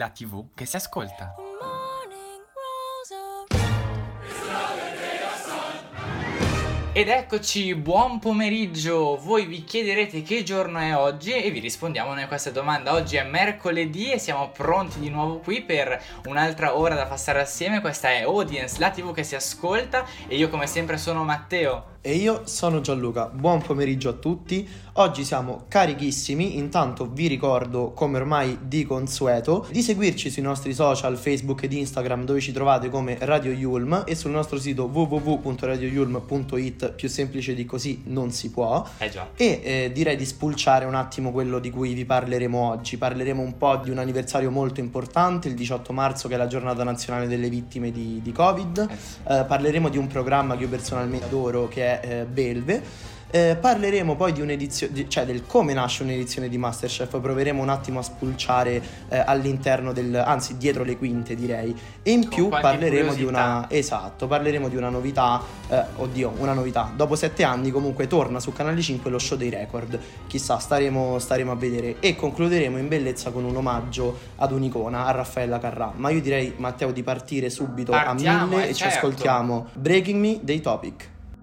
la TV che si ascolta. Ed eccoci, buon pomeriggio! Voi vi chiederete che giorno è oggi e vi rispondiamo noi a questa domanda. Oggi è mercoledì e siamo pronti di nuovo qui per un'altra ora da passare assieme. Questa è Audience, la TV che si ascolta e io come sempre sono Matteo. E io sono Gianluca, buon pomeriggio a tutti. Oggi siamo carichissimi, intanto vi ricordo, come ormai di consueto, di seguirci sui nostri social Facebook ed Instagram dove ci trovate come Radio Yulm e sul nostro sito www.radioyulm.it, più semplice di così non si può. Eh già. E eh, direi di spulciare un attimo quello di cui vi parleremo oggi. Parleremo un po' di un anniversario molto importante, il 18 marzo che è la giornata nazionale delle vittime di, di Covid. Eh sì. Eh, parleremo di un programma che io personalmente adoro che è eh, Belve. Eh, parleremo poi di un'edizione, cioè del come nasce un'edizione di Masterchef, proveremo un attimo a spulciare eh, all'interno del, anzi dietro le quinte direi, e in Con più parleremo di una, esatto, parleremo di una novità, eh, oddio, una novità, dopo sette anni comunque torna su Canale 5 lo show dei record, chissà, staremo, staremo a vedere. E concluderemo in bellezza con un omaggio ad un'icona, a Raffaella Carrà, ma io direi Matteo di partire subito Partiamo, a mille eh, e ci certo. ascoltiamo. Breaking Me dei Topic.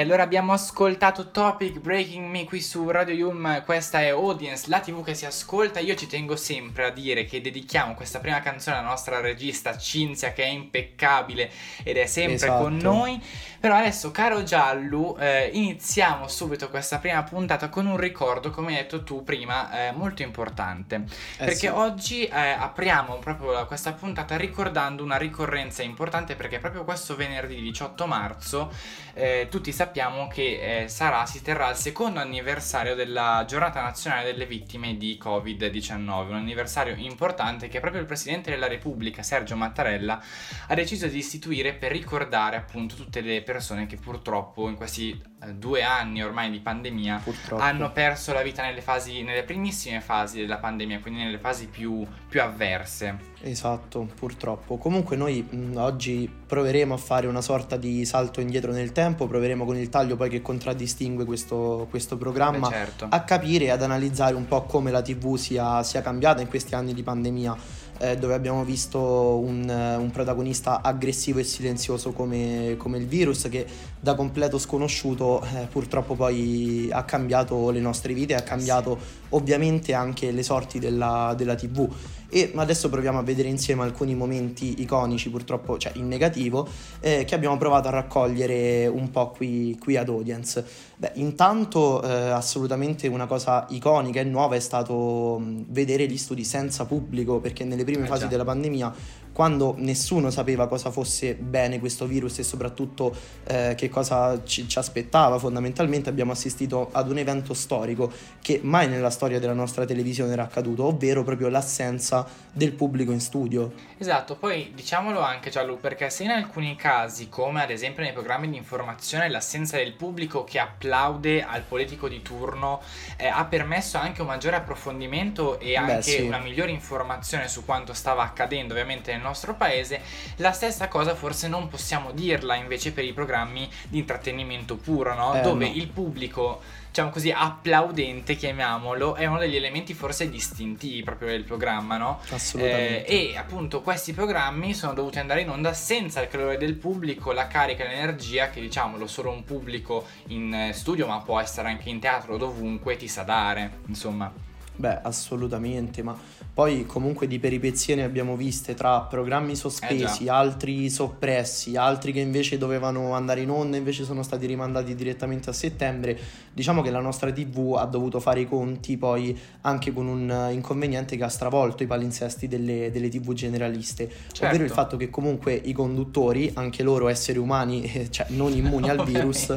E allora abbiamo ascoltato Topic Breaking Me qui su Radio Yulm, questa è Audience, la TV che si ascolta. Io ci tengo sempre a dire che dedichiamo questa prima canzone alla nostra regista Cinzia che è impeccabile ed è sempre Esatto. con noi. Però adesso, caro Giallu, eh, iniziamo subito questa prima puntata con un ricordo, come hai detto tu prima, eh, molto importante. Eh perché sì. oggi eh, apriamo proprio questa puntata ricordando una ricorrenza importante perché proprio questo venerdì 18 marzo eh, tutti sappiamo che eh, sarà, si terrà il secondo anniversario della giornata nazionale delle vittime di Covid-19, un anniversario importante che proprio il Presidente della Repubblica, Sergio Mattarella, ha deciso di istituire per ricordare appunto tutte le persone che purtroppo in questi eh, due anni ormai di pandemia Purtroppo. hanno perso la vita nelle fasi, nelle primissime fasi della pandemia, quindi nelle fasi più, più avverse. Esatto, purtroppo. Comunque noi mh, oggi proveremo a fare una sorta di salto indietro nel tempo, proveremo con il taglio poi che contraddistingue questo, questo programma Beh, certo. a capire e ad analizzare un po' come la TV sia, sia cambiata in questi anni di pandemia. Eh, dove abbiamo visto un, un protagonista aggressivo e silenzioso come, come il virus che da completo sconosciuto eh, purtroppo poi ha cambiato le nostre vite, ha cambiato ovviamente anche le sorti della, della TV. E adesso proviamo a vedere insieme alcuni momenti iconici, purtroppo cioè in negativo, eh, che abbiamo provato a raccogliere un po' qui, qui ad Audience. Beh, intanto eh, assolutamente una cosa iconica e nuova è stato mh, vedere gli studi senza pubblico, perché nelle prime Eh fasi della pandemia quando nessuno sapeva cosa fosse bene questo virus e soprattutto eh, che cosa ci, ci aspettava, fondamentalmente abbiamo assistito ad un evento storico che mai nella storia della nostra televisione era accaduto, ovvero proprio l'assenza del pubblico in studio. Esatto, poi diciamolo anche Gianlu, perché se in alcuni casi, come ad esempio nei programmi di informazione, l'assenza del pubblico che applaude al politico di turno eh, ha permesso anche un maggiore approfondimento e anche sì. una migliore informazione su quanto stava accadendo ovviamente nel nostro paese, la stessa cosa forse non possiamo dirla invece per i programmi di intrattenimento puro, no? Eh, Dove no. il pubblico diciamo così, applaudente, chiamiamolo, è uno degli elementi forse distintivi proprio del programma, no? Assolutamente. Eh, e appunto questi programmi sono dovuti andare in onda senza il calore del pubblico, la carica e l'energia che diciamolo solo un pubblico in studio, ma può essere anche in teatro o dovunque, ti sa dare. Insomma, Beh, assolutamente, ma poi comunque di peripezie ne abbiamo viste tra programmi sospesi, Eh altri soppressi, altri che invece dovevano andare in onda invece sono stati rimandati direttamente a settembre. Diciamo che la nostra TV ha dovuto fare i conti poi anche con un inconveniente che ha stravolto i palinsesti delle, delle TV generaliste, Certo. ovvero il fatto che comunque i conduttori, anche loro esseri umani, eh, cioè non immuni al virus,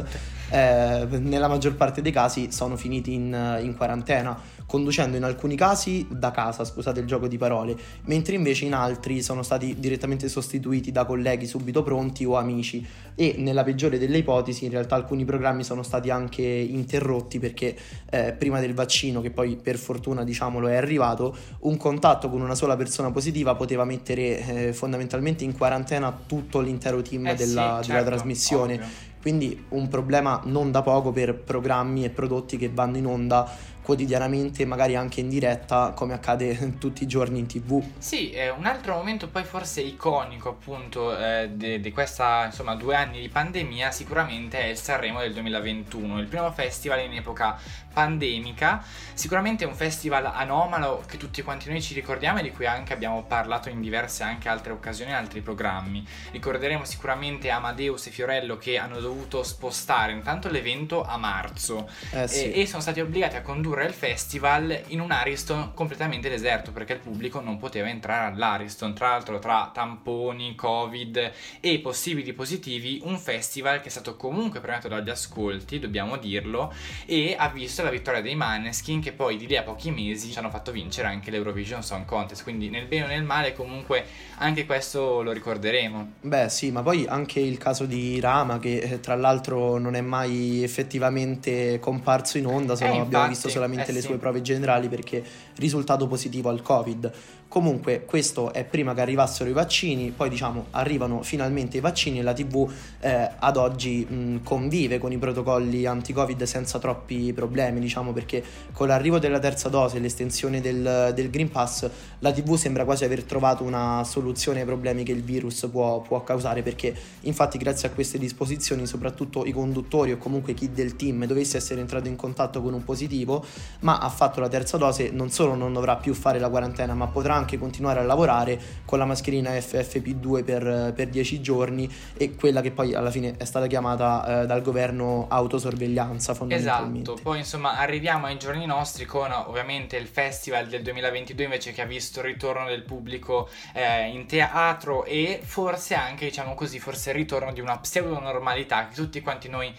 eh, nella maggior parte dei casi sono finiti in, in quarantena, conducendo in alcuni casi da casa, scusate il gioco di parole, mentre invece in altri sono stati direttamente sostituiti da colleghi subito pronti o amici e nella peggiore delle ipotesi in realtà alcuni programmi sono stati anche interrotti perché eh, prima del vaccino, che poi per fortuna diciamolo è arrivato, un contatto con una sola persona positiva poteva mettere eh, fondamentalmente in quarantena tutto l'intero team Eh della, sì, della certo, trasmissione. ovvio. Quindi un problema non da poco per programmi e prodotti che vanno in onda quotidianamente, magari anche in diretta, come accade tutti i giorni in tv. Sì, eh, un altro momento poi forse iconico appunto eh, di questa insomma due anni di pandemia sicuramente è il Sanremo del 2021, il primo festival in epoca pandemica, sicuramente un festival anomalo che tutti quanti noi ci ricordiamo e di cui anche abbiamo parlato in diverse anche altre occasioni altri programmi. Ricorderemo sicuramente Amadeus e Fiorello che hanno dovuto spostare intanto l'evento a marzo Eh sì. e, e sono stati obbligati a condurre il festival in un Ariston completamente deserto perché il pubblico non poteva entrare all'Ariston. Tra l'altro, tra tamponi, Covid e possibili positivi, un festival che è stato comunque premiato dagli ascolti, dobbiamo dirlo, e ha visto la vittoria dei Maneskin che poi di lì a pochi mesi ci hanno fatto vincere anche l'Eurovision Song Contest. Quindi nel bene o nel male, comunque anche questo lo ricorderemo. Beh sì, ma poi anche il caso di Rama che eh, tra l'altro non è mai effettivamente comparso in onda, se Eh, no abbiamo infatti, visto solamente eh le sì. sue prove generali perché risultato positivo al Covid. Comunque questo è prima che arrivassero i vaccini, poi diciamo arrivano finalmente i vaccini e la TV eh, ad oggi mh, convive con i protocolli anti-Covid senza troppi problemi, diciamo perché con l'arrivo della terza dose e l'estensione del, del Green Pass la TV sembra quasi aver trovato una soluzione ai problemi che il virus può, può causare perché infatti grazie a queste disposizioni soprattutto i conduttori o comunque chi del team dovesse essere entrato in contatto con un positivo ma ha fatto la terza dose non solo non dovrà più fare la quarantena ma potrà anche continuare a lavorare con la mascherina FFP2 per, per 10 giorni e quella che poi alla fine è stata chiamata eh, dal governo autosorveglianza fondamentalmente. Esatto, poi insomma arriviamo ai giorni nostri con ovviamente il festival del 2022 invece che ha visto il ritorno del pubblico eh, in teatro e forse anche diciamo così, forse il ritorno di una pseudo normalità che tutti quanti noi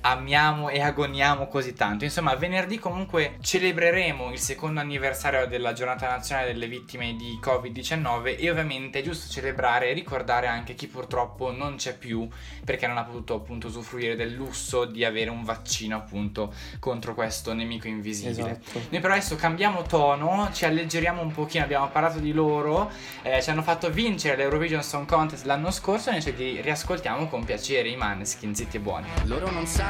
amiamo e agoniamo così tanto. Insomma, venerdì comunque celebreremo il secondo anniversario della giornata nazionale delle vittime di Covid-19 e ovviamente è giusto celebrare e ricordare anche chi purtroppo non c'è più perché non ha potuto appunto usufruire del lusso di avere un vaccino appunto contro questo nemico invisibile. Esatto. Noi però adesso cambiamo tono, ci alleggeriamo un pochino, abbiamo parlato di loro, eh, ci hanno fatto vincere l'Eurovision Song Contest l'anno scorso e noi ce li riascoltiamo con piacere i Maneskin, zitti e buoni. Loro non sanno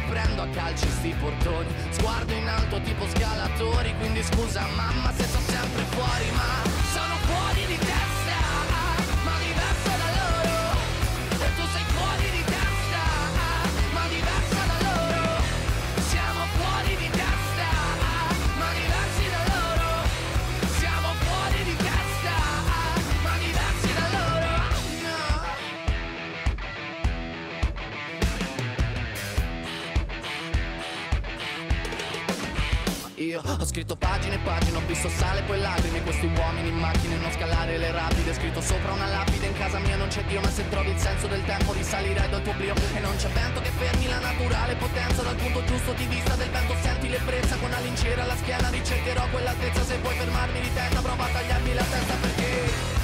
li prendo a calci sti portoni, sguardo in alto tipo scalatori, quindi scusa mamma se sto sempre fuori, ma visto sale poi lacrime. Questi uomini in macchine, non scalare le rapide. Scritto sopra una lapide, in casa mia non c'è Dio Ma se trovi il senso del tempo risalirai dal tuo oblio. E non c'è vento che fermi la naturale potenza. Dal punto giusto di vista del vento senti l'ebbrezza. Con la lincera alla schiena ricercherò quell'altezza. Se vuoi fermarmi di testa prova a tagliarmi la testa perché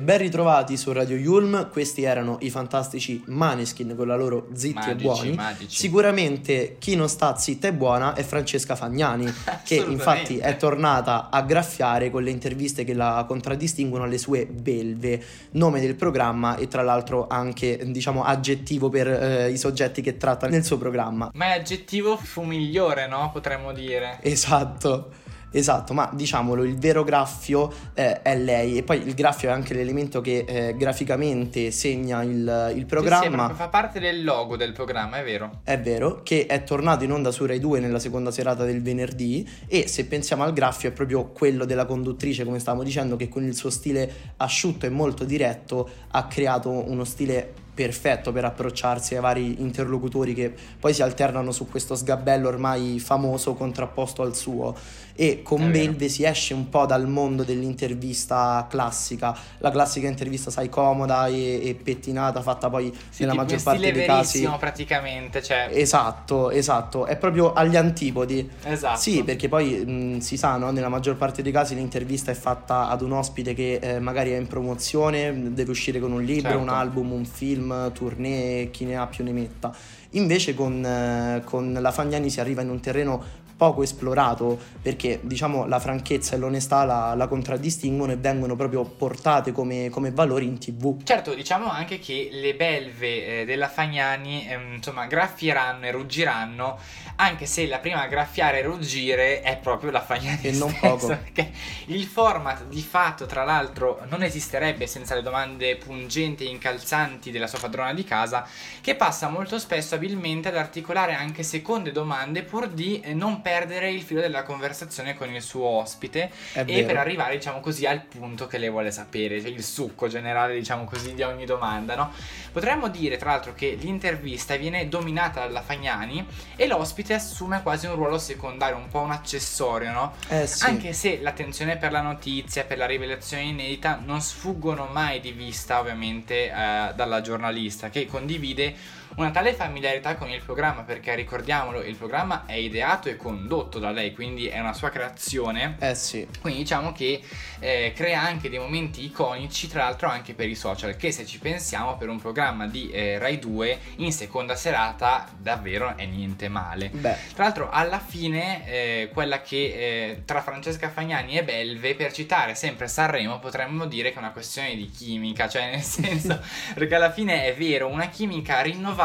ben ritrovati su Radio Yulm, questi erano i fantastici Maneskin con la loro Zitti Magici, e Buoni. magici. Sicuramente chi non sta zitta e buona è Francesca Fagnani, che infatti è tornata a graffiare con le interviste che la contraddistinguono alle sue belve, nome del programma e tra l'altro anche diciamo aggettivo per eh, i soggetti che tratta nel suo programma. Ma è aggettivo fu migliore, no? Potremmo dire. Esatto. Esatto, ma diciamolo, il vero graffio eh, è lei e poi il graffio è anche l'elemento che eh, graficamente segna il, il Sì, sì, programma. proprio fa parte del logo del programma, è vero. È vero che è tornato in onda su Rai 2 nella seconda serata del venerdì e se pensiamo al graffio è proprio quello della conduttrice, come stavamo dicendo, che con il suo stile asciutto e molto diretto ha creato uno stile perfetto per approcciarsi ai vari interlocutori che poi si alternano su questo sgabello ormai famoso contrapposto al suo e con. Belve si esce un po' dal mondo dell'intervista classica, la classica intervista sai comoda e, e pettinata fatta poi Sì, nella maggior parte dei casi praticamente, cioè... Esatto, esatto, è proprio agli antipodi. Esatto. Sì, perché poi mh, si sa, no? nella maggior parte dei casi l'intervista è fatta ad un ospite che eh, magari è in promozione, deve uscire con un libro, Certo. un album, un film, tournée, chi ne ha più ne metta. Invece con, eh, con la Fagnani si arriva in un terreno poco esplorato perché diciamo la franchezza e l'onestà la, la contraddistinguono e vengono proprio portate come, come, valori in tv. Certo, diciamo anche che le belve eh, della Fagnani ehm, insomma graffieranno e ruggiranno anche se la prima a graffiare e ruggire è proprio la Fagnani e non poco. perché il format di fatto tra l'altro non esisterebbe senza le domande pungenti e incalzanti della sua padrona di casa che passa molto spesso abilmente ad articolare anche seconde domande pur di eh, non perdere il filo della conversazione con il suo ospite È e vero. per arrivare diciamo così al punto che lei vuole sapere, cioè il succo generale diciamo così di ogni domanda, no? Potremmo dire tra l'altro che l'intervista viene dominata dalla Fagnani e l'ospite assume quasi un ruolo secondario, un po' un accessorio, no? Eh sì. Anche se l'attenzione per la notizia, per la rivelazione inedita non sfuggono mai di vista ovviamente eh, dalla giornalista che condivide una tale familiarità con il programma perché ricordiamolo il programma è ideato e condotto da lei quindi è una sua creazione Eh sì. quindi diciamo che eh, crea anche dei momenti iconici, tra l'altro anche per i social, che se ci pensiamo per un programma di eh, Rai 2 in seconda serata davvero è niente male. Beh, Tra l'altro alla fine eh, quella che eh, tra Francesca Fagnani e Belve, per citare sempre Sanremo, potremmo dire che è una questione di chimica, cioè nel senso, perché alla fine è vero, una chimica rinnovata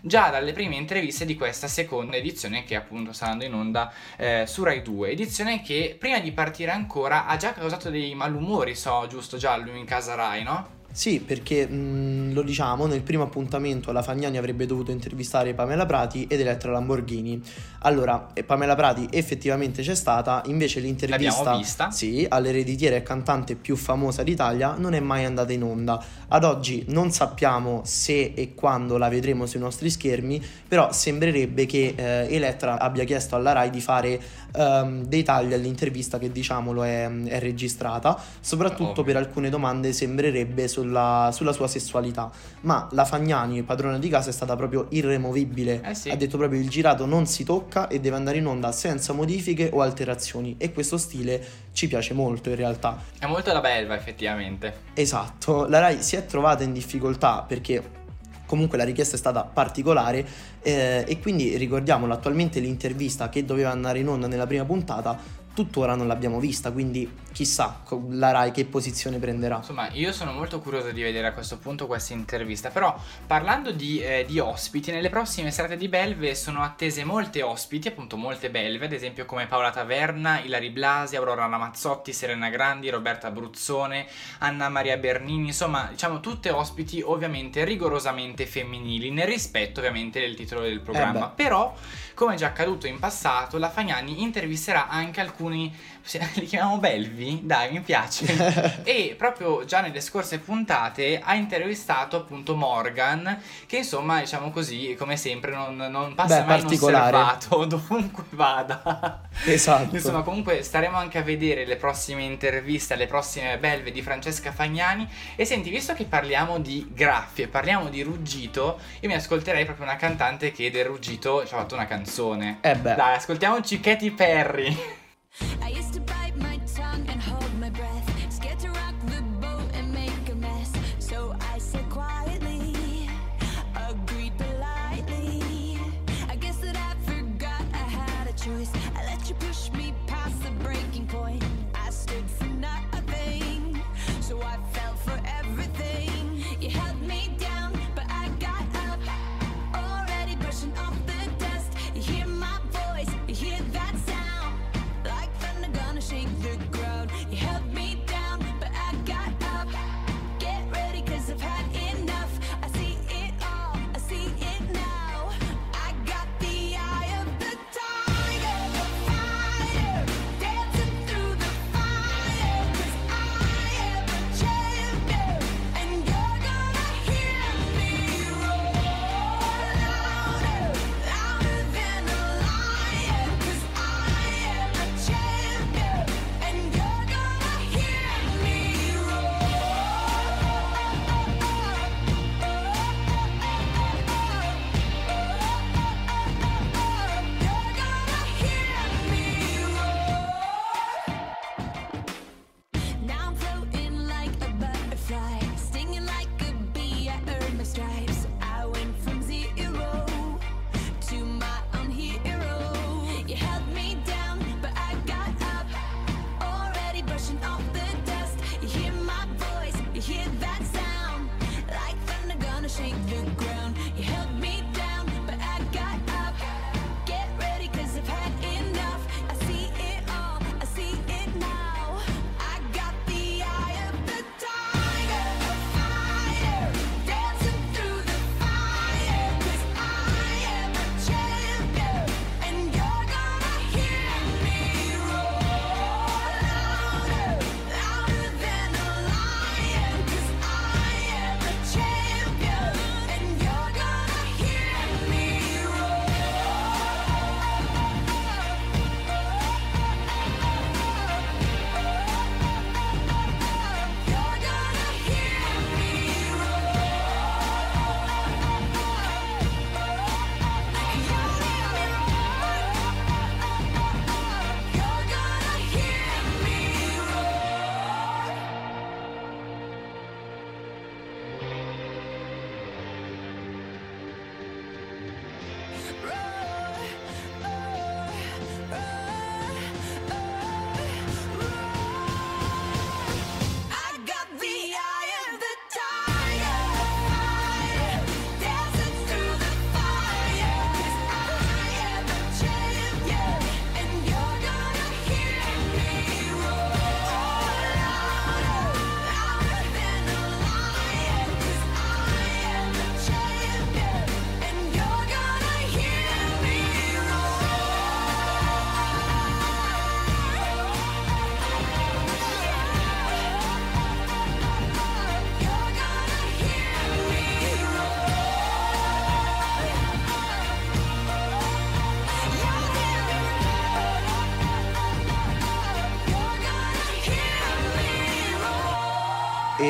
già dalle prime interviste di questa seconda edizione che appunto sta andando in onda eh, su Rai 2. Edizione che prima di partire ancora ha già causato dei malumori, so giusto Giallo in casa Rai, no? Sì, perché mh, lo diciamo, nel primo appuntamento la Fagnani avrebbe dovuto intervistare Pamela Prati ed Elettra Lamborghini. Allora, eh, Pamela Prati effettivamente c'è stata, invece l'intervista. Sì, all'ereditiera e cantante più famosa d'Italia non è mai andata in onda. Ad oggi non sappiamo se e quando la vedremo sui nostri schermi, però sembrerebbe che eh, Elettra abbia chiesto alla Rai di fare ehm, dei tagli all'intervista che diciamolo è, è registrata, soprattutto Ovvio. per alcune domande sembrerebbe sulla, sulla sua sessualità. Ma la Fagnani, padrona di casa, è stata proprio irremovibile. Eh sì. Ha detto proprio il girato non si tocca e deve andare in onda senza modifiche o alterazioni. E questo stile ci piace molto in realtà. È molto la belva effettivamente. Esatto, la Rai si è trovata in difficoltà perché comunque la richiesta è stata particolare eh, e quindi ricordiamolo attualmente l'intervista che doveva andare in onda nella prima puntata tuttora non l'abbiamo vista, quindi chissà la Rai che posizione prenderà. Insomma, io sono molto curioso di vedere a questo punto questa intervista. Però, parlando di, eh, di ospiti, nelle prossime serate di Belve sono attese molte ospiti, appunto molte belve, ad esempio come Paola Taverna, Ilari Blasi, Aurora Ramazzotti, Serena Grandi, Roberta Bruzzone, Anna Maria Bernini, insomma, diciamo tutte ospiti ovviamente rigorosamente femminili, nel rispetto ovviamente del titolo del programma. beh. Però, come già accaduto in passato, la Fagnani intervisterà anche alcuni, li chiamiamo belvi? Dai, mi piace. E proprio già nelle scorse puntate ha intervistato appunto Morgan, che insomma, diciamo così, come sempre, non, non passa Beh, mai inosservato dovunque vada. Esatto. Insomma, comunque staremo anche a vedere le prossime interviste alle prossime belve di Francesca Fagnani. E senti, visto che parliamo di graffie, parliamo di ruggito, io mi ascolterei proprio una cantante che del ruggito ci ha fatto una canzone. Eh beh. Dai, ascoltiamoci Katy Perry. I used to bite my tongue and hold my breath,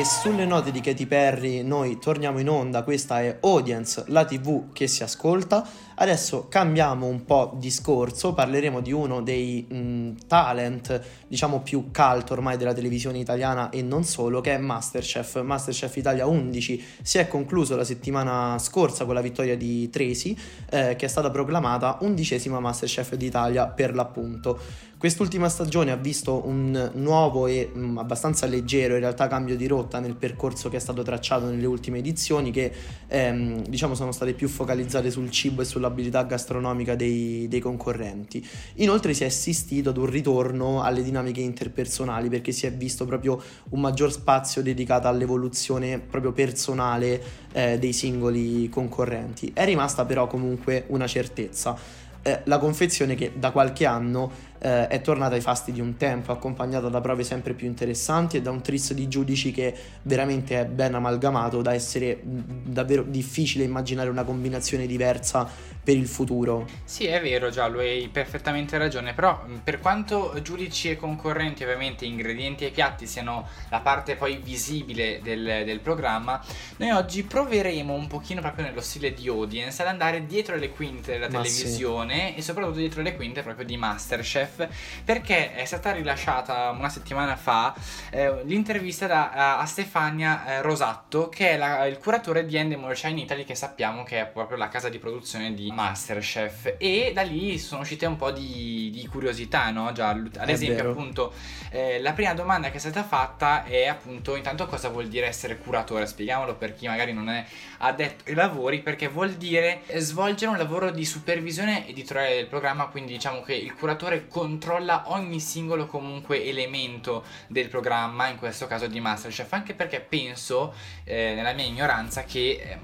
Sulle note di Katy Perry noi torniamo in onda, questa è Audience, la tv che si ascolta. Adesso cambiamo un po' discorso, parleremo di uno dei mh, talent, diciamo più cult ormai della televisione italiana e non solo, che è Masterchef. Masterchef Italia 11 si è concluso la settimana scorsa con la vittoria di Tresi, eh, che è stata proclamata undicesima Masterchef d'Italia per l'appunto. Quest'ultima stagione ha visto un nuovo e mh, abbastanza leggero in realtà cambio di rotta nel percorso che è stato tracciato nelle ultime edizioni che ehm, diciamo sono state più focalizzate sul cibo e sull'abilità gastronomica dei, dei concorrenti. Inoltre si è assistito ad un ritorno alle dinamiche interpersonali perché si è visto proprio un maggior spazio dedicato all'evoluzione proprio personale eh, dei singoli concorrenti. È rimasta però comunque una certezza. Eh, la confezione che da qualche anno eh, è tornata ai fasti di un tempo, accompagnata da prove sempre più interessanti e da un trizzo di giudici che veramente è ben amalgamato da essere mh, davvero difficile immaginare una combinazione diversa per il futuro. Sì, è vero Giallo, hai perfettamente ragione, però mh, per quanto giudici e concorrenti, ovviamente ingredienti e piatti siano la parte poi visibile del, del programma, noi oggi proveremo un pochino proprio nello stile di audience ad andare dietro le quinte della Ma sì. televisione e soprattutto dietro le quinte proprio di Masterchef perché è stata rilasciata una settimana fa eh, l'intervista da, a, a Stefania eh, Rosatto che è la- il curatore di Endemol Shine Italy che sappiamo che è proprio la casa di produzione di Masterchef e da lì sono uscite un po' di, di curiosità no Giallo? Ad È esempio vero. appunto eh, la prima domanda che è stata fatta è appunto intanto cosa vuol dire essere curatore spieghiamolo per chi magari non è addetto ai lavori perché vuol dire svolgere un lavoro di supervisione editoriale del programma quindi diciamo che il curatore controlla ogni singolo comunque elemento del programma in questo caso di Masterchef anche perché penso eh, nella mia ignoranza che eh,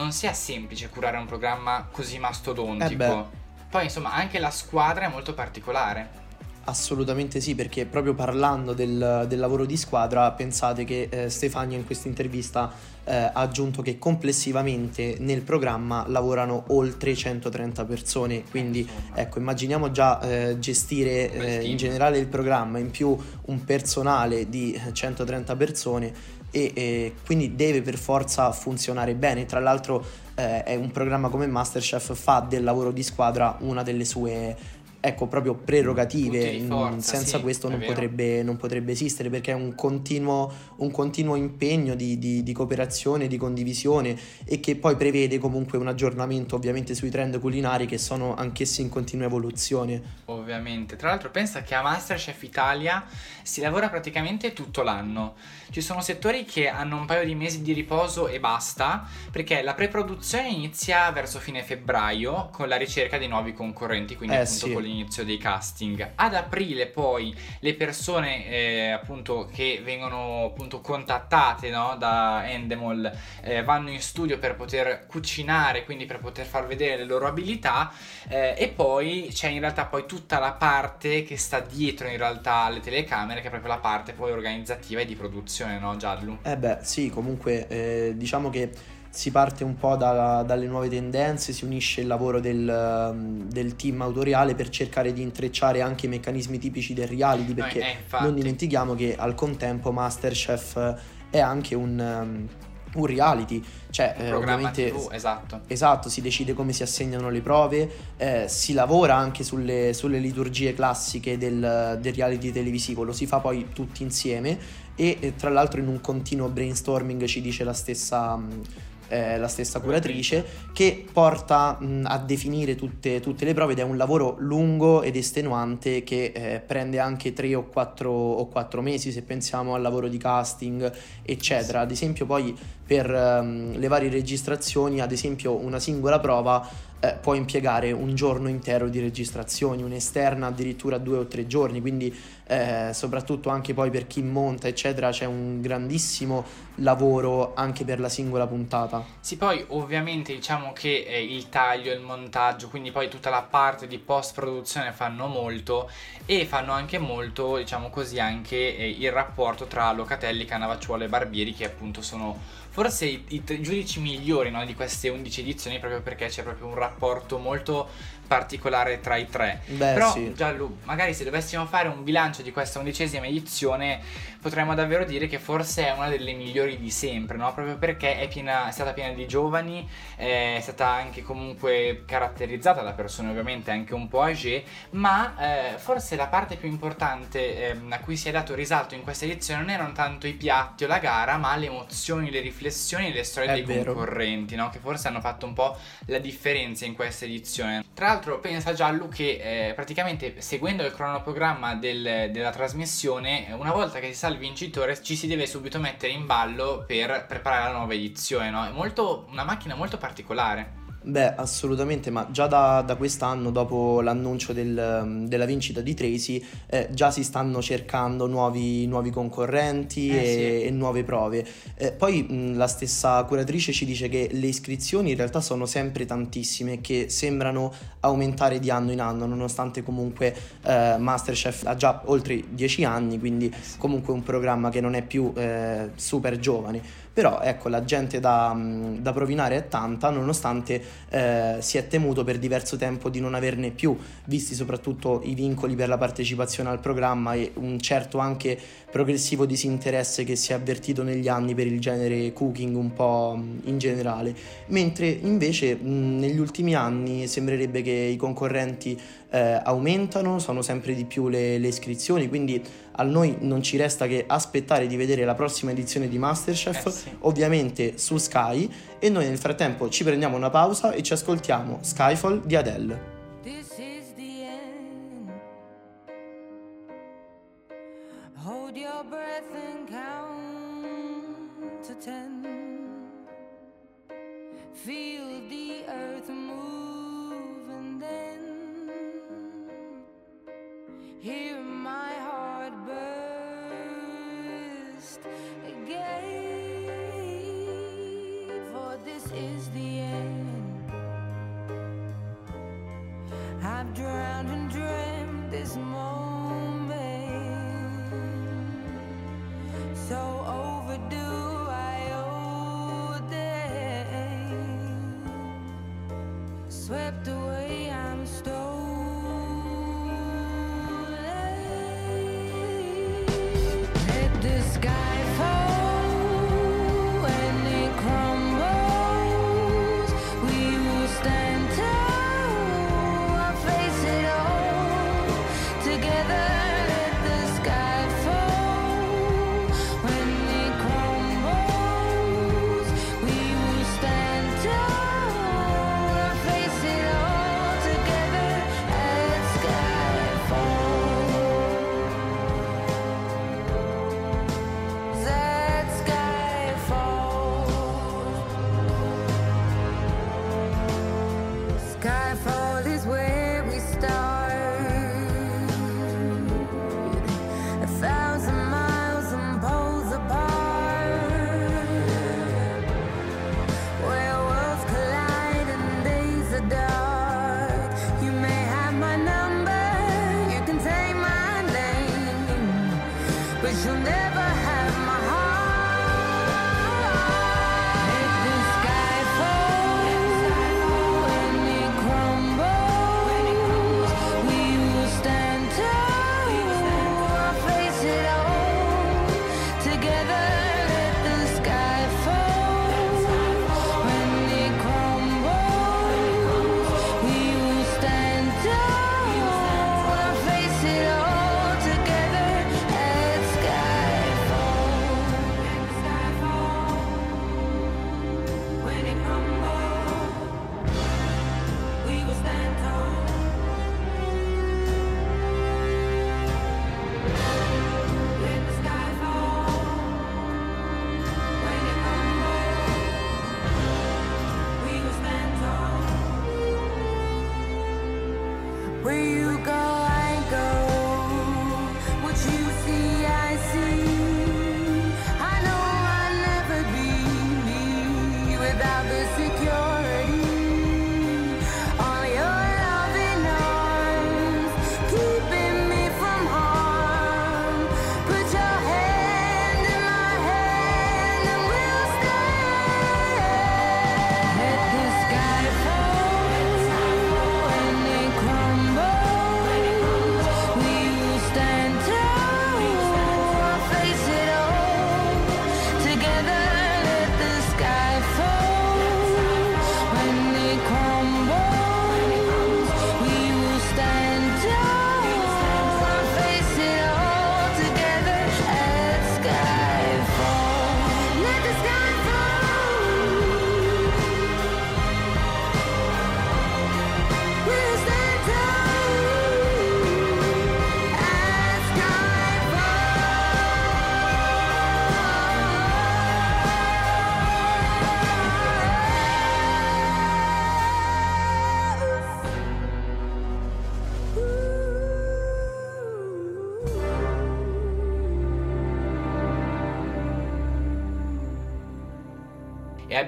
non sia semplice curare un programma così Eh mastodontico beh. poi insomma anche la squadra è molto particolare Assolutamente sì, perché proprio parlando del, del lavoro di squadra, pensate che eh, Stefania in questa intervista eh, ha aggiunto che complessivamente nel programma lavorano oltre 130 persone, quindi Insomma. ecco, immaginiamo già eh, gestire eh, in generale il programma, in più un personale di 130 persone e eh, quindi deve per forza funzionare bene. Tra l'altro eh, è un programma come Masterchef fa del lavoro di squadra una delle sue ecco proprio prerogative Mm, forza, senza sì, questo non potrebbe, non potrebbe esistere perché è un continuo, un continuo impegno di, di- di cooperazione, di condivisione e che poi prevede comunque un aggiornamento ovviamente sui trend culinari che sono anch'essi in continua evoluzione. Ovviamente. Tra l'altro pensa che a Masterchef Italia si lavora praticamente tutto l'anno. Ci sono settori che hanno un paio di mesi di riposo e basta, perché la preproduzione inizia verso fine febbraio con la ricerca dei nuovi concorrenti, quindi Eh, appunto sì. con l'inizio dei casting. Ad aprile poi le persone eh, appunto che vengono appunto contattate no, da Endemol eh, vanno in studio per poter cucinare, quindi per poter far vedere le loro abilità eh, e poi c'è in realtà poi tutta la parte che sta dietro in realtà alle telecamere, che è proprio la parte poi organizzativa e di produzione, no Giallu? Eh beh sì, comunque eh, diciamo che si parte un po' da- dalle nuove tendenze, si unisce il lavoro del, um, del team autoriale per cercare di intrecciare anche i meccanismi tipici del reality perché eh, infatti. non dimentichiamo che al contempo Masterchef eh, è anche un, um, un reality, cioè Un eh, ovviamente TV, esatto. Esatto, si decide come si assegnano le prove, eh, si lavora anche sulle, sulle liturgie classiche del, del reality televisivo, lo si fa poi tutti insieme e eh, tra l'altro in un continuo brainstorming ci dice la stessa, mh, eh, la stessa curatrice che porta mh, a definire tutte, tutte le prove ed è un lavoro lungo ed estenuante che eh, prende anche tre o quattro, o quattro mesi se pensiamo al lavoro di casting eccetera. Ad esempio poi per ehm, le varie registrazioni, ad esempio una singola prova eh, può impiegare un giorno intero di registrazioni, un'esterna addirittura due o tre giorni, quindi eh, soprattutto anche poi per chi monta eccetera c'è un grandissimo lavoro anche per la singola puntata. Sì, poi ovviamente diciamo che eh, il taglio, il montaggio, quindi poi tutta la parte di post produzione fanno molto e fanno anche molto, diciamo così, anche eh, il rapporto tra Locatelli, Canavacciuolo e Barbieri che appunto sono forse i, i giudici migliori no, di queste 11 edizioni proprio perché c'è proprio un rapporto molto particolare tra i tre. Beh, Però sì. Giallo, magari se dovessimo fare un bilancio di questa undicesima edizione, potremmo davvero dire che forse è una delle migliori di sempre, no? Proprio perché è, piena- è stata piena di giovani, è stata anche comunque caratterizzata da persone ovviamente anche un po' âgé, ma eh, forse la parte più importante ehm, a cui si è dato risalto in questa edizione non erano tanto i piatti o la gara, ma le emozioni, le riflessioni e le storie È dei vero. concorrenti, no? Che forse hanno fatto un po' la differenza in questa edizione. Tra l'altro pensa Giallo che eh, praticamente seguendo il cronoprogramma del- della trasmissione, eh, una volta che si sa il vincitore ci si deve subito mettere in ballo per preparare la nuova edizione, no? È molto, una macchina molto particolare. Beh, assolutamente, ma già da, da quest'anno, dopo l'annuncio del, della vincita di Tracy, eh, già si stanno cercando nuovi, nuovi concorrenti Eh, e, sì. e nuove prove. Eh, poi mh, la stessa curatrice ci dice che le iscrizioni in realtà sono sempre tantissime, che sembrano aumentare di anno in anno, nonostante comunque eh, Masterchef ha già oltre 10 anni, quindi comunque un programma che non è più eh, super giovane. Però ecco, la gente da, mh, da provinare è tanta, nonostante eh, si è temuto per diverso tempo di non averne più, visti soprattutto i vincoli per la partecipazione al programma e un certo anche progressivo disinteresse che si è avvertito negli anni per il genere cooking un po' mh, in generale. Mentre invece mh, negli ultimi anni sembrerebbe che i concorrenti eh, aumentano, sono sempre di più le, le iscrizioni, quindi a noi non ci resta che aspettare di vedere la prossima edizione di Masterchef, Eh sì. ovviamente su Sky, e noi nel frattempo ci prendiamo una pausa e ci ascoltiamo Skyfall di Adele.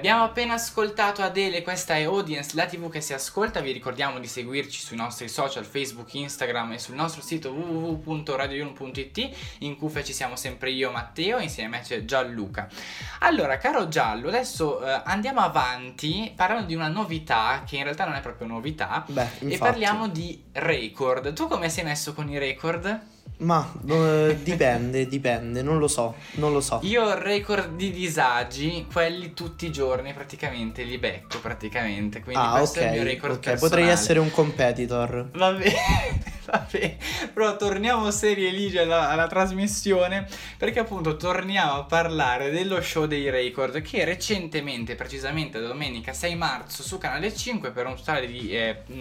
Abbiamo appena ascoltato Adele, questa è Audience, la tv che si ascolta, vi ricordiamo di seguirci sui nostri social Facebook, Instagram e sul nostro sito www.radioyun.it, in cuffia ci siamo sempre io Matteo, insieme a me c'è Gianluca. Allora, caro Giallo, adesso eh, andiamo avanti parlando di una novità che in realtà non è proprio novità Beh, e parliamo di record. Tu come sei messo con i record? Ma eh, dipende, dipende, non lo so, non lo so. Io ho record di disagi, quelli tutti i giorni praticamente, li becco praticamente, quindi ah, questo ok, è il mio record ok, personale. potrei essere un competitor. Vabbè, vabbè, però torniamo serie ligi alla, alla trasmissione perché appunto torniamo a parlare dello show dei record che recentemente, precisamente domenica 6 marzo su Canale 5 per un totale di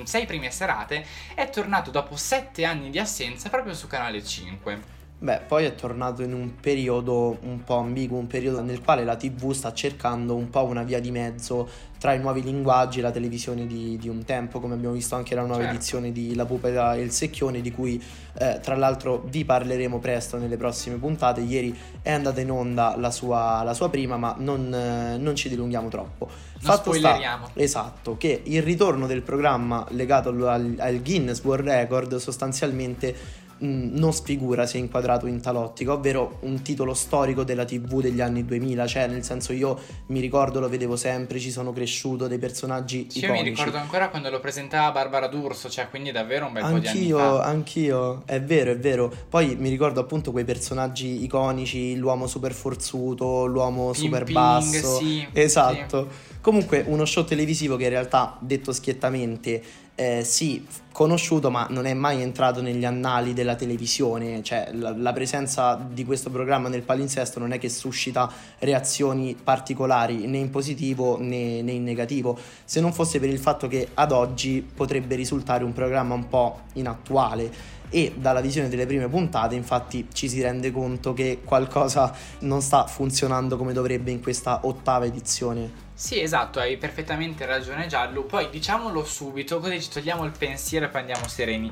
6 prime serate, è tornato dopo 7 anni di assenza proprio su Canale 5. Beh, poi è tornato in un periodo un po' ambiguo, un periodo nel quale la TV sta cercando un po' una via di mezzo tra i nuovi linguaggi e la televisione di, di un tempo, come abbiamo visto anche la nuova Certo. edizione di La Pupa e il Secchione, di cui eh, tra l'altro vi parleremo presto nelle prossime puntate. Ieri è andata in onda la sua, la sua prima, ma non, eh, non ci dilunghiamo troppo. Non spoileriamo. Esatto, che il ritorno del programma legato al, al Guinness World Record sostanzialmente mh, non sfigura se inquadrato in talottica, ovvero un titolo storico della TV degli anni 2000, cioè nel senso io mi ricordo, lo vedevo sempre, ci sono cresciuto dei personaggi Sì, io mi iconici. ricordo ancora quando lo presentava Barbara D'Urso, cioè quindi davvero un bel po' di anni Anch'io, fa. anch'io, è vero, è vero. Poi mi ricordo appunto quei personaggi iconici, l'uomo super forzuto, l'uomo Ping super Ping, basso. sì, Esatto. Comunque uno show televisivo che in realtà, detto schiettamente, eh, sì, conosciuto, ma non è mai entrato negli annali della televisione. Cioè, la, la presenza di questo programma nel palinsesto non è che suscita reazioni particolari né in positivo né, né in negativo. Se non fosse per il fatto che ad oggi potrebbe risultare un programma un po' inattuale. E dalla visione delle prime puntate, infatti, ci si rende conto che qualcosa non sta funzionando come dovrebbe in questa ottava edizione. Sì, esatto, hai perfettamente ragione Giallo. Poi diciamolo subito, così ci togliamo il pensiero e poi andiamo sereni.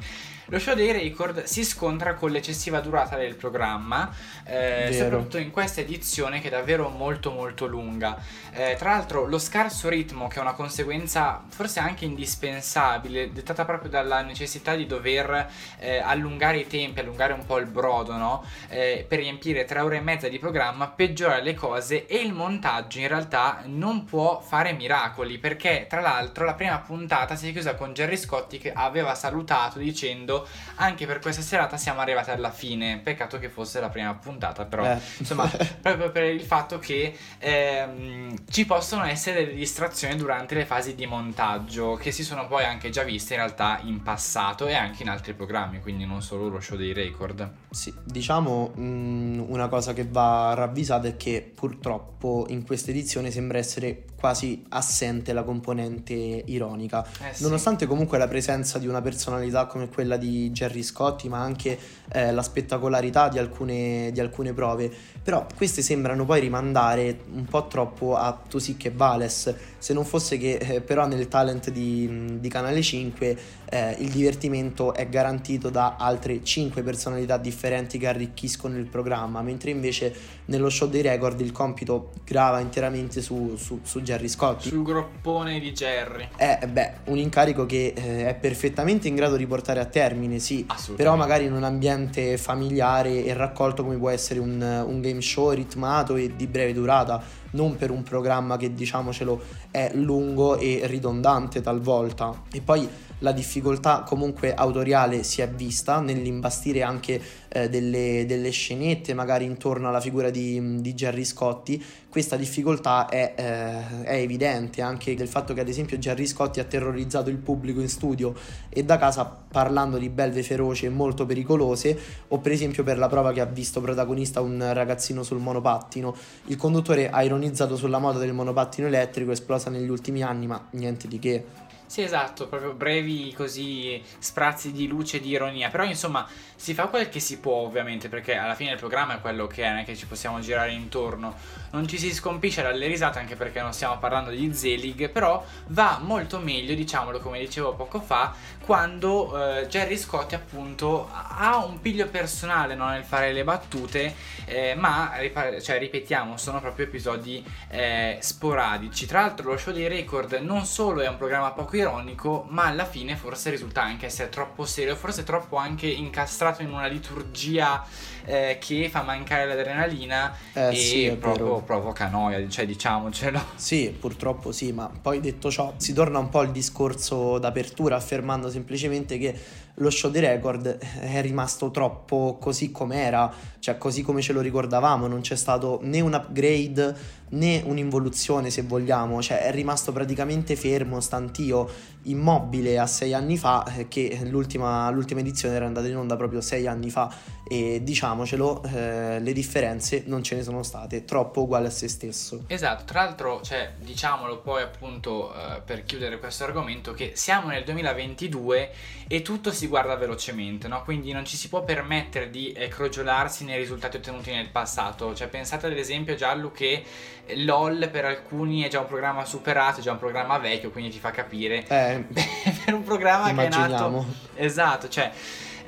Lo show dei record si scontra con l'eccessiva durata del programma, eh, soprattutto in questa edizione che è davvero molto molto lunga. Eh, tra l'altro lo scarso ritmo, che è una conseguenza forse anche indispensabile, dettata proprio dalla necessità di dover eh, allungare i tempi, allungare un po' il brodo, no? Eh, per riempire tre ore e mezza di programma, peggiora le cose e il montaggio in realtà non può fare miracoli, perché tra l'altro la prima puntata si è chiusa con Gerry Scotti che aveva salutato dicendo anche per questa serata siamo arrivati alla fine, peccato che fosse la prima puntata, però Eh. insomma proprio per il fatto che ehm, ci possono essere delle distrazioni durante le fasi di montaggio che si sono poi anche già viste in realtà in passato e anche in altri programmi, quindi non solo lo show dei record. Sì, diciamo mh, una cosa che va ravvisata è che purtroppo in questa edizione sembra essere quasi assente la componente ironica. Eh sì. Nonostante comunque la presenza di una personalità come quella di Gerry Scotti, ma anche eh, la spettacolarità di alcune, di alcune prove, però queste sembrano poi rimandare un po' troppo a Tusic e Vales, se non fosse che eh, però nel talent di, di Canale 5 eh, il divertimento è garantito da altre 5 personalità differenti che arricchiscono il programma, mentre invece nello show dei record il compito grava interamente su, su, su Gerry Scotti. Sul groppone di Jerry. È beh, un incarico che eh, è perfettamente in grado di portare a termine, sì, però magari in un ambiente familiare e raccolto come può essere un, un game show ritmato e di breve durata, non per un programma che diciamocelo è lungo e ridondante talvolta. E poi la difficoltà comunque autoriale si è vista nell'imbastire anche eh, delle, delle scenette magari intorno alla figura di, di Gerry Scotti. Questa difficoltà è, eh, è evidente anche del fatto che ad esempio Gerry Scotti ha terrorizzato il pubblico in studio e da casa parlando di belve feroci e molto pericolose o per esempio per la prova che ha visto protagonista un ragazzino sul monopattino. Il conduttore ha ironizzato sulla moda del monopattino elettrico esplosa negli ultimi anni ma niente di che. Sì, esatto, proprio brevi così sprazzi di luce e di ironia. Però insomma si fa quel che si può ovviamente perché alla fine il programma è quello che è, non è che ci possiamo girare intorno. Non ci si scompisce dalle risate anche perché non stiamo parlando di Zelig, però va molto meglio, diciamolo come dicevo poco fa, quando eh, Jerry Scott appunto ha un piglio personale no, nel fare le battute, eh, ma ripa- cioè, ripetiamo, sono proprio episodi eh, sporadici. Tra l'altro lo show dei record non solo è un programma poco ironico, ma alla fine forse risulta anche essere troppo serio, forse troppo anche incastrato in una liturgia eh, che fa mancare l'adrenalina Eh, e sì, proprio provoca noia, cioè diciamocelo. Sì, purtroppo sì, ma poi detto ciò, si torna un po' al discorso d'apertura affermando semplicemente che lo show di record è rimasto troppo così com'era, cioè così come ce lo ricordavamo, non c'è stato né un upgrade né un'involuzione se vogliamo, cioè è rimasto praticamente fermo, stantio, immobile a sei anni fa, eh, che l'ultima, l'ultima edizione era andata in onda proprio sei anni fa e diciamocelo, eh, le differenze non ce ne sono state, troppo uguale a se stesso. Esatto, tra l'altro, cioè, diciamolo poi appunto eh, per chiudere questo argomento che siamo nel 2022 e tutto si guarda velocemente, no? Quindi non ci si può permettere di eh, crogiolarsi nei risultati ottenuti nel passato. Cioè, pensate ad esempio Giallo che eh, LOL per alcuni è già un programma superato, è già un programma vecchio, quindi ti fa capire Eh, per un programma che è nato. Esatto, cioè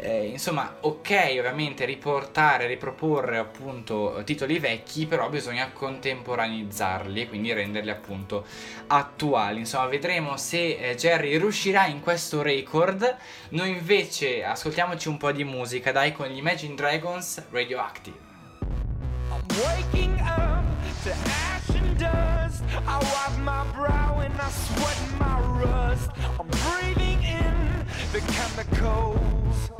eh, insomma, ok, ovviamente riportare, riproporre appunto titoli vecchi, però bisogna contemporaneizzarli e quindi renderli appunto attuali. Insomma, vedremo se eh, Jerry riuscirà in questo record. Noi invece ascoltiamoci un po' di musica, dai, con gli Imagine Dragons Radioactive. I'm waking up to ash and dust. I wipe my brow and I sweat my rust. I'm breathing in the chemicals.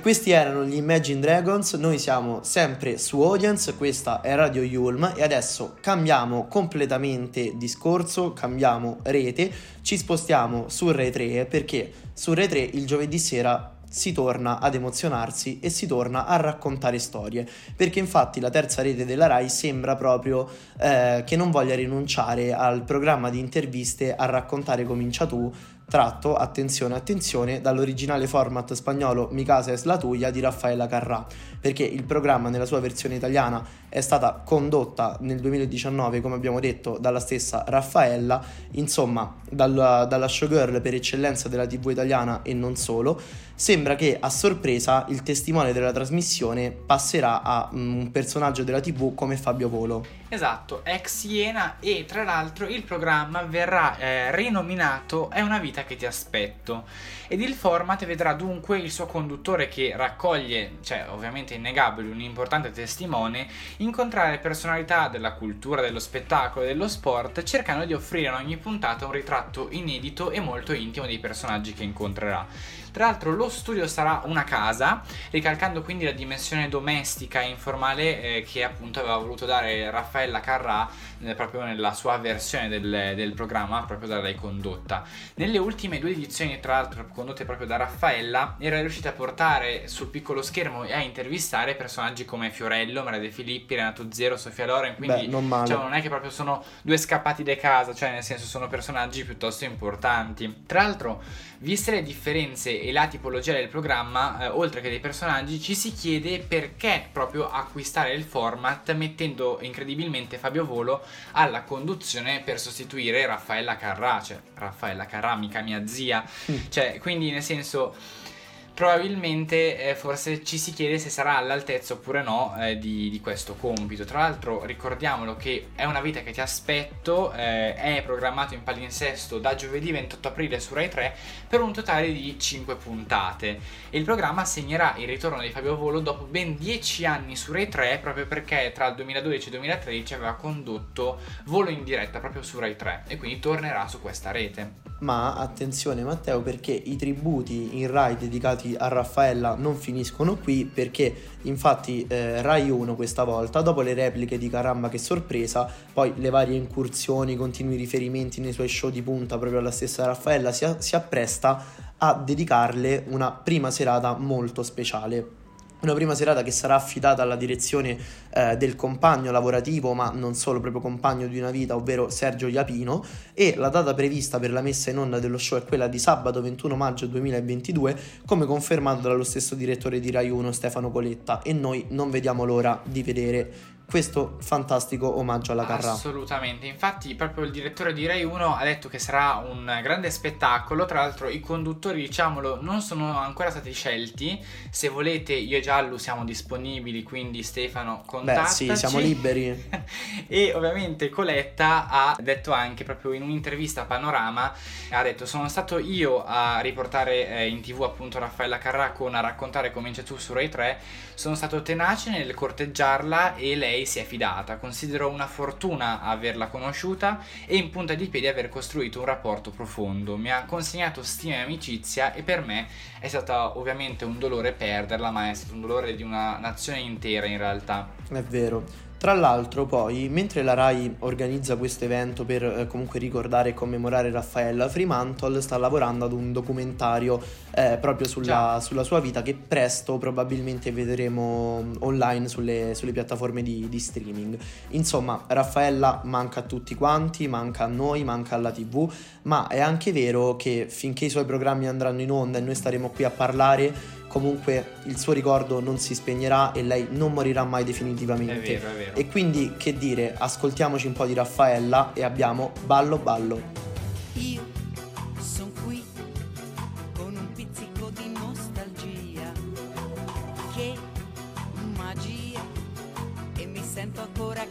Questi erano gli Imagine Dragons, noi siamo sempre su Audience, questa è Radio Yulm e adesso cambiamo completamente discorso, cambiamo rete, ci spostiamo su Rai 3 perché su Rai 3 il giovedì sera si torna ad emozionarsi e si torna a raccontare storie, perché infatti la terza rete della Rai sembra proprio eh, che non voglia rinunciare al programma di interviste a raccontare Comincia tu, tratto, attenzione, attenzione, dall'originale format spagnolo Mi casa es la tuya di Raffaella Carrà, perché il programma nella sua versione italiana è stata condotta nel 2019, come abbiamo detto, dalla stessa Raffaella, insomma, dalla, dalla showgirl per eccellenza della TV italiana e non solo. Sembra che a sorpresa il testimone della trasmissione passerà a mm, un personaggio della TV come Fabio Volo. Esatto, ex Iena e tra l'altro il programma verrà eh, rinominato È una vita che ti aspetto ed il format vedrà dunque il suo conduttore che raccoglie, cioè ovviamente innegabile, un importante testimone, incontrare personalità della cultura, dello spettacolo e dello sport cercando di offrire in ogni puntata un ritratto inedito e molto intimo dei personaggi che incontrerà. Tra l'altro lo studio sarà una casa, ricalcando quindi la dimensione domestica e informale eh, che appunto aveva voluto dare Raffaella Carrà eh, proprio nella sua versione del, del programma, proprio da lei condotta. Nelle ultime due edizioni, tra l'altro condotte proprio da Raffaella, era riuscita a portare sul piccolo schermo e a intervistare personaggi come Fiorello, Maria De Filippi, Renato Zero, Sofia Loren, quindi Beh, non male. cioè, non è che proprio sono due scappati da casa, cioè nel senso sono personaggi piuttosto importanti. Tra l'altro, viste le differenze e la tipologia del programma, eh, oltre che dei personaggi, ci si chiede perché proprio acquistare il format mettendo incredibilmente Fabio Volo alla conduzione per sostituire Raffaella Carrà, cioè Raffaella Carrà, mica mia zia, cioè quindi nel senso probabilmente eh, forse ci si chiede se sarà all'altezza oppure no eh, di, di questo compito. Tra l'altro ricordiamolo che è una vita che ti aspetto, eh, è programmato in palinsesto da giovedì 28 aprile su Rai 3 per un totale di 5 puntate il programma segnerà il ritorno di Fabio Volo dopo ben 10 anni su Rai 3 proprio perché tra il 2012 e il 2013 aveva condotto Volo in diretta proprio su Rai 3 e quindi tornerà su questa rete. Ma attenzione Matteo perché i tributi in Rai dedicati a Raffaella non finiscono qui perché infatti eh, Rai 1 questa volta dopo le repliche di Caramba che sorpresa poi le varie incursioni, continui riferimenti nei suoi show di punta proprio alla stessa Raffaella si, si appresta a dedicarle una prima serata molto speciale. Una prima serata che sarà affidata alla direzione eh, del compagno lavorativo, ma non solo, proprio compagno di una vita, ovvero Sergio Iapino. E la data prevista per la messa in onda dello show è quella di sabato 21 maggio 2022, come confermato dallo stesso direttore di Rai 1, Stefano Coletta. E noi non vediamo l'ora di vedere questo fantastico omaggio alla Carrà. Assolutamente, infatti proprio il direttore di Rai 1 ha detto che sarà un grande spettacolo, tra l'altro i conduttori diciamolo non sono ancora stati scelti, se volete io e Giallo siamo disponibili, quindi Stefano Beh, contattaci. sì, siamo liberi. e ovviamente Coletta ha detto anche proprio in un'intervista a Panorama ha detto sono stato io a riportare eh, in tv appunto Raffaella Carrà con a raccontare comincia tu su Rai 3 sono stato tenace nel corteggiarla e lei si è fidata. Considero una fortuna averla conosciuta e in punta di piedi aver costruito un rapporto profondo. Mi ha consegnato stima e amicizia e per me è stato ovviamente un dolore perderla ma è stato un dolore di una nazione intera in realtà. È vero. Tra l'altro poi, mentre la RAI organizza questo evento per eh, comunque ricordare e commemorare Raffaella, Fremantle sta lavorando ad un documentario eh, proprio sulla, sulla sua vita che presto probabilmente vedremo mm, online sulle, sulle piattaforme di, di streaming. Insomma, Raffaella manca a tutti quanti, manca a noi, manca alla TV, ma è anche vero che finché i suoi programmi andranno in onda e noi staremo qui a parlare, comunque il suo ricordo non si spegnerà e lei non morirà mai definitivamente. è vero è vero E quindi che dire, ascoltiamoci un po' di Raffaella e abbiamo Ballo Ballo. Io son qui con un pizzico di nostalgia. Che magia e mi sento ancora a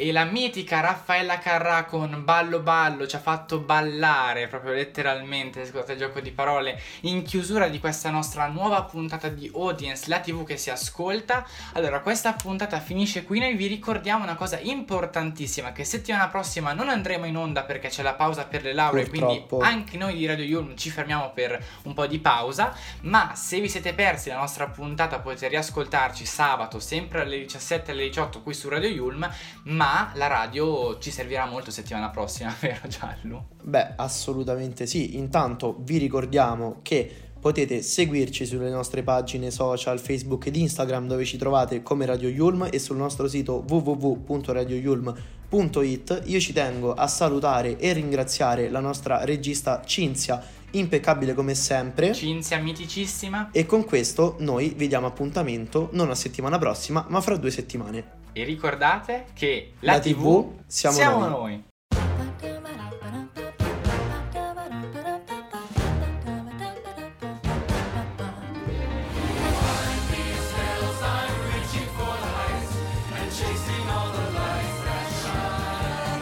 e la mitica Raffaella Carrà con Ballo Ballo ci ha fatto ballare proprio letteralmente, scusate il gioco di parole, in chiusura di questa nostra nuova puntata di Audience, la TV che si ascolta. Allora, questa puntata finisce qui, noi vi ricordiamo una cosa importantissima, che settimana prossima non andremo in onda perché c'è la pausa per le lauree, quindi anche noi di Radio Yulm ci fermiamo per un po' di pausa, ma se vi siete persi la nostra puntata potete riascoltarci sabato sempre alle 17 e alle 18 qui su Radio Yulm, ma la radio ci servirà molto settimana prossima, vero Giallo? Beh, assolutamente sì. Intanto vi ricordiamo che potete seguirci sulle nostre pagine social Facebook ed Instagram dove ci trovate come Radio Yulm e sul nostro sito www.radioyulm.it. Io ci tengo a salutare e ringraziare la nostra regista Cinzia, impeccabile come sempre. Cinzia miticissima E con questo noi vi diamo appuntamento non a settimana prossima, ma fra due settimane. E ricordate che la, La TV, TV siamo noi. noi.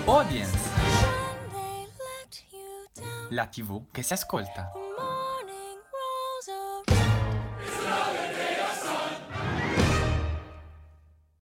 Audience, la TV che si ascolta.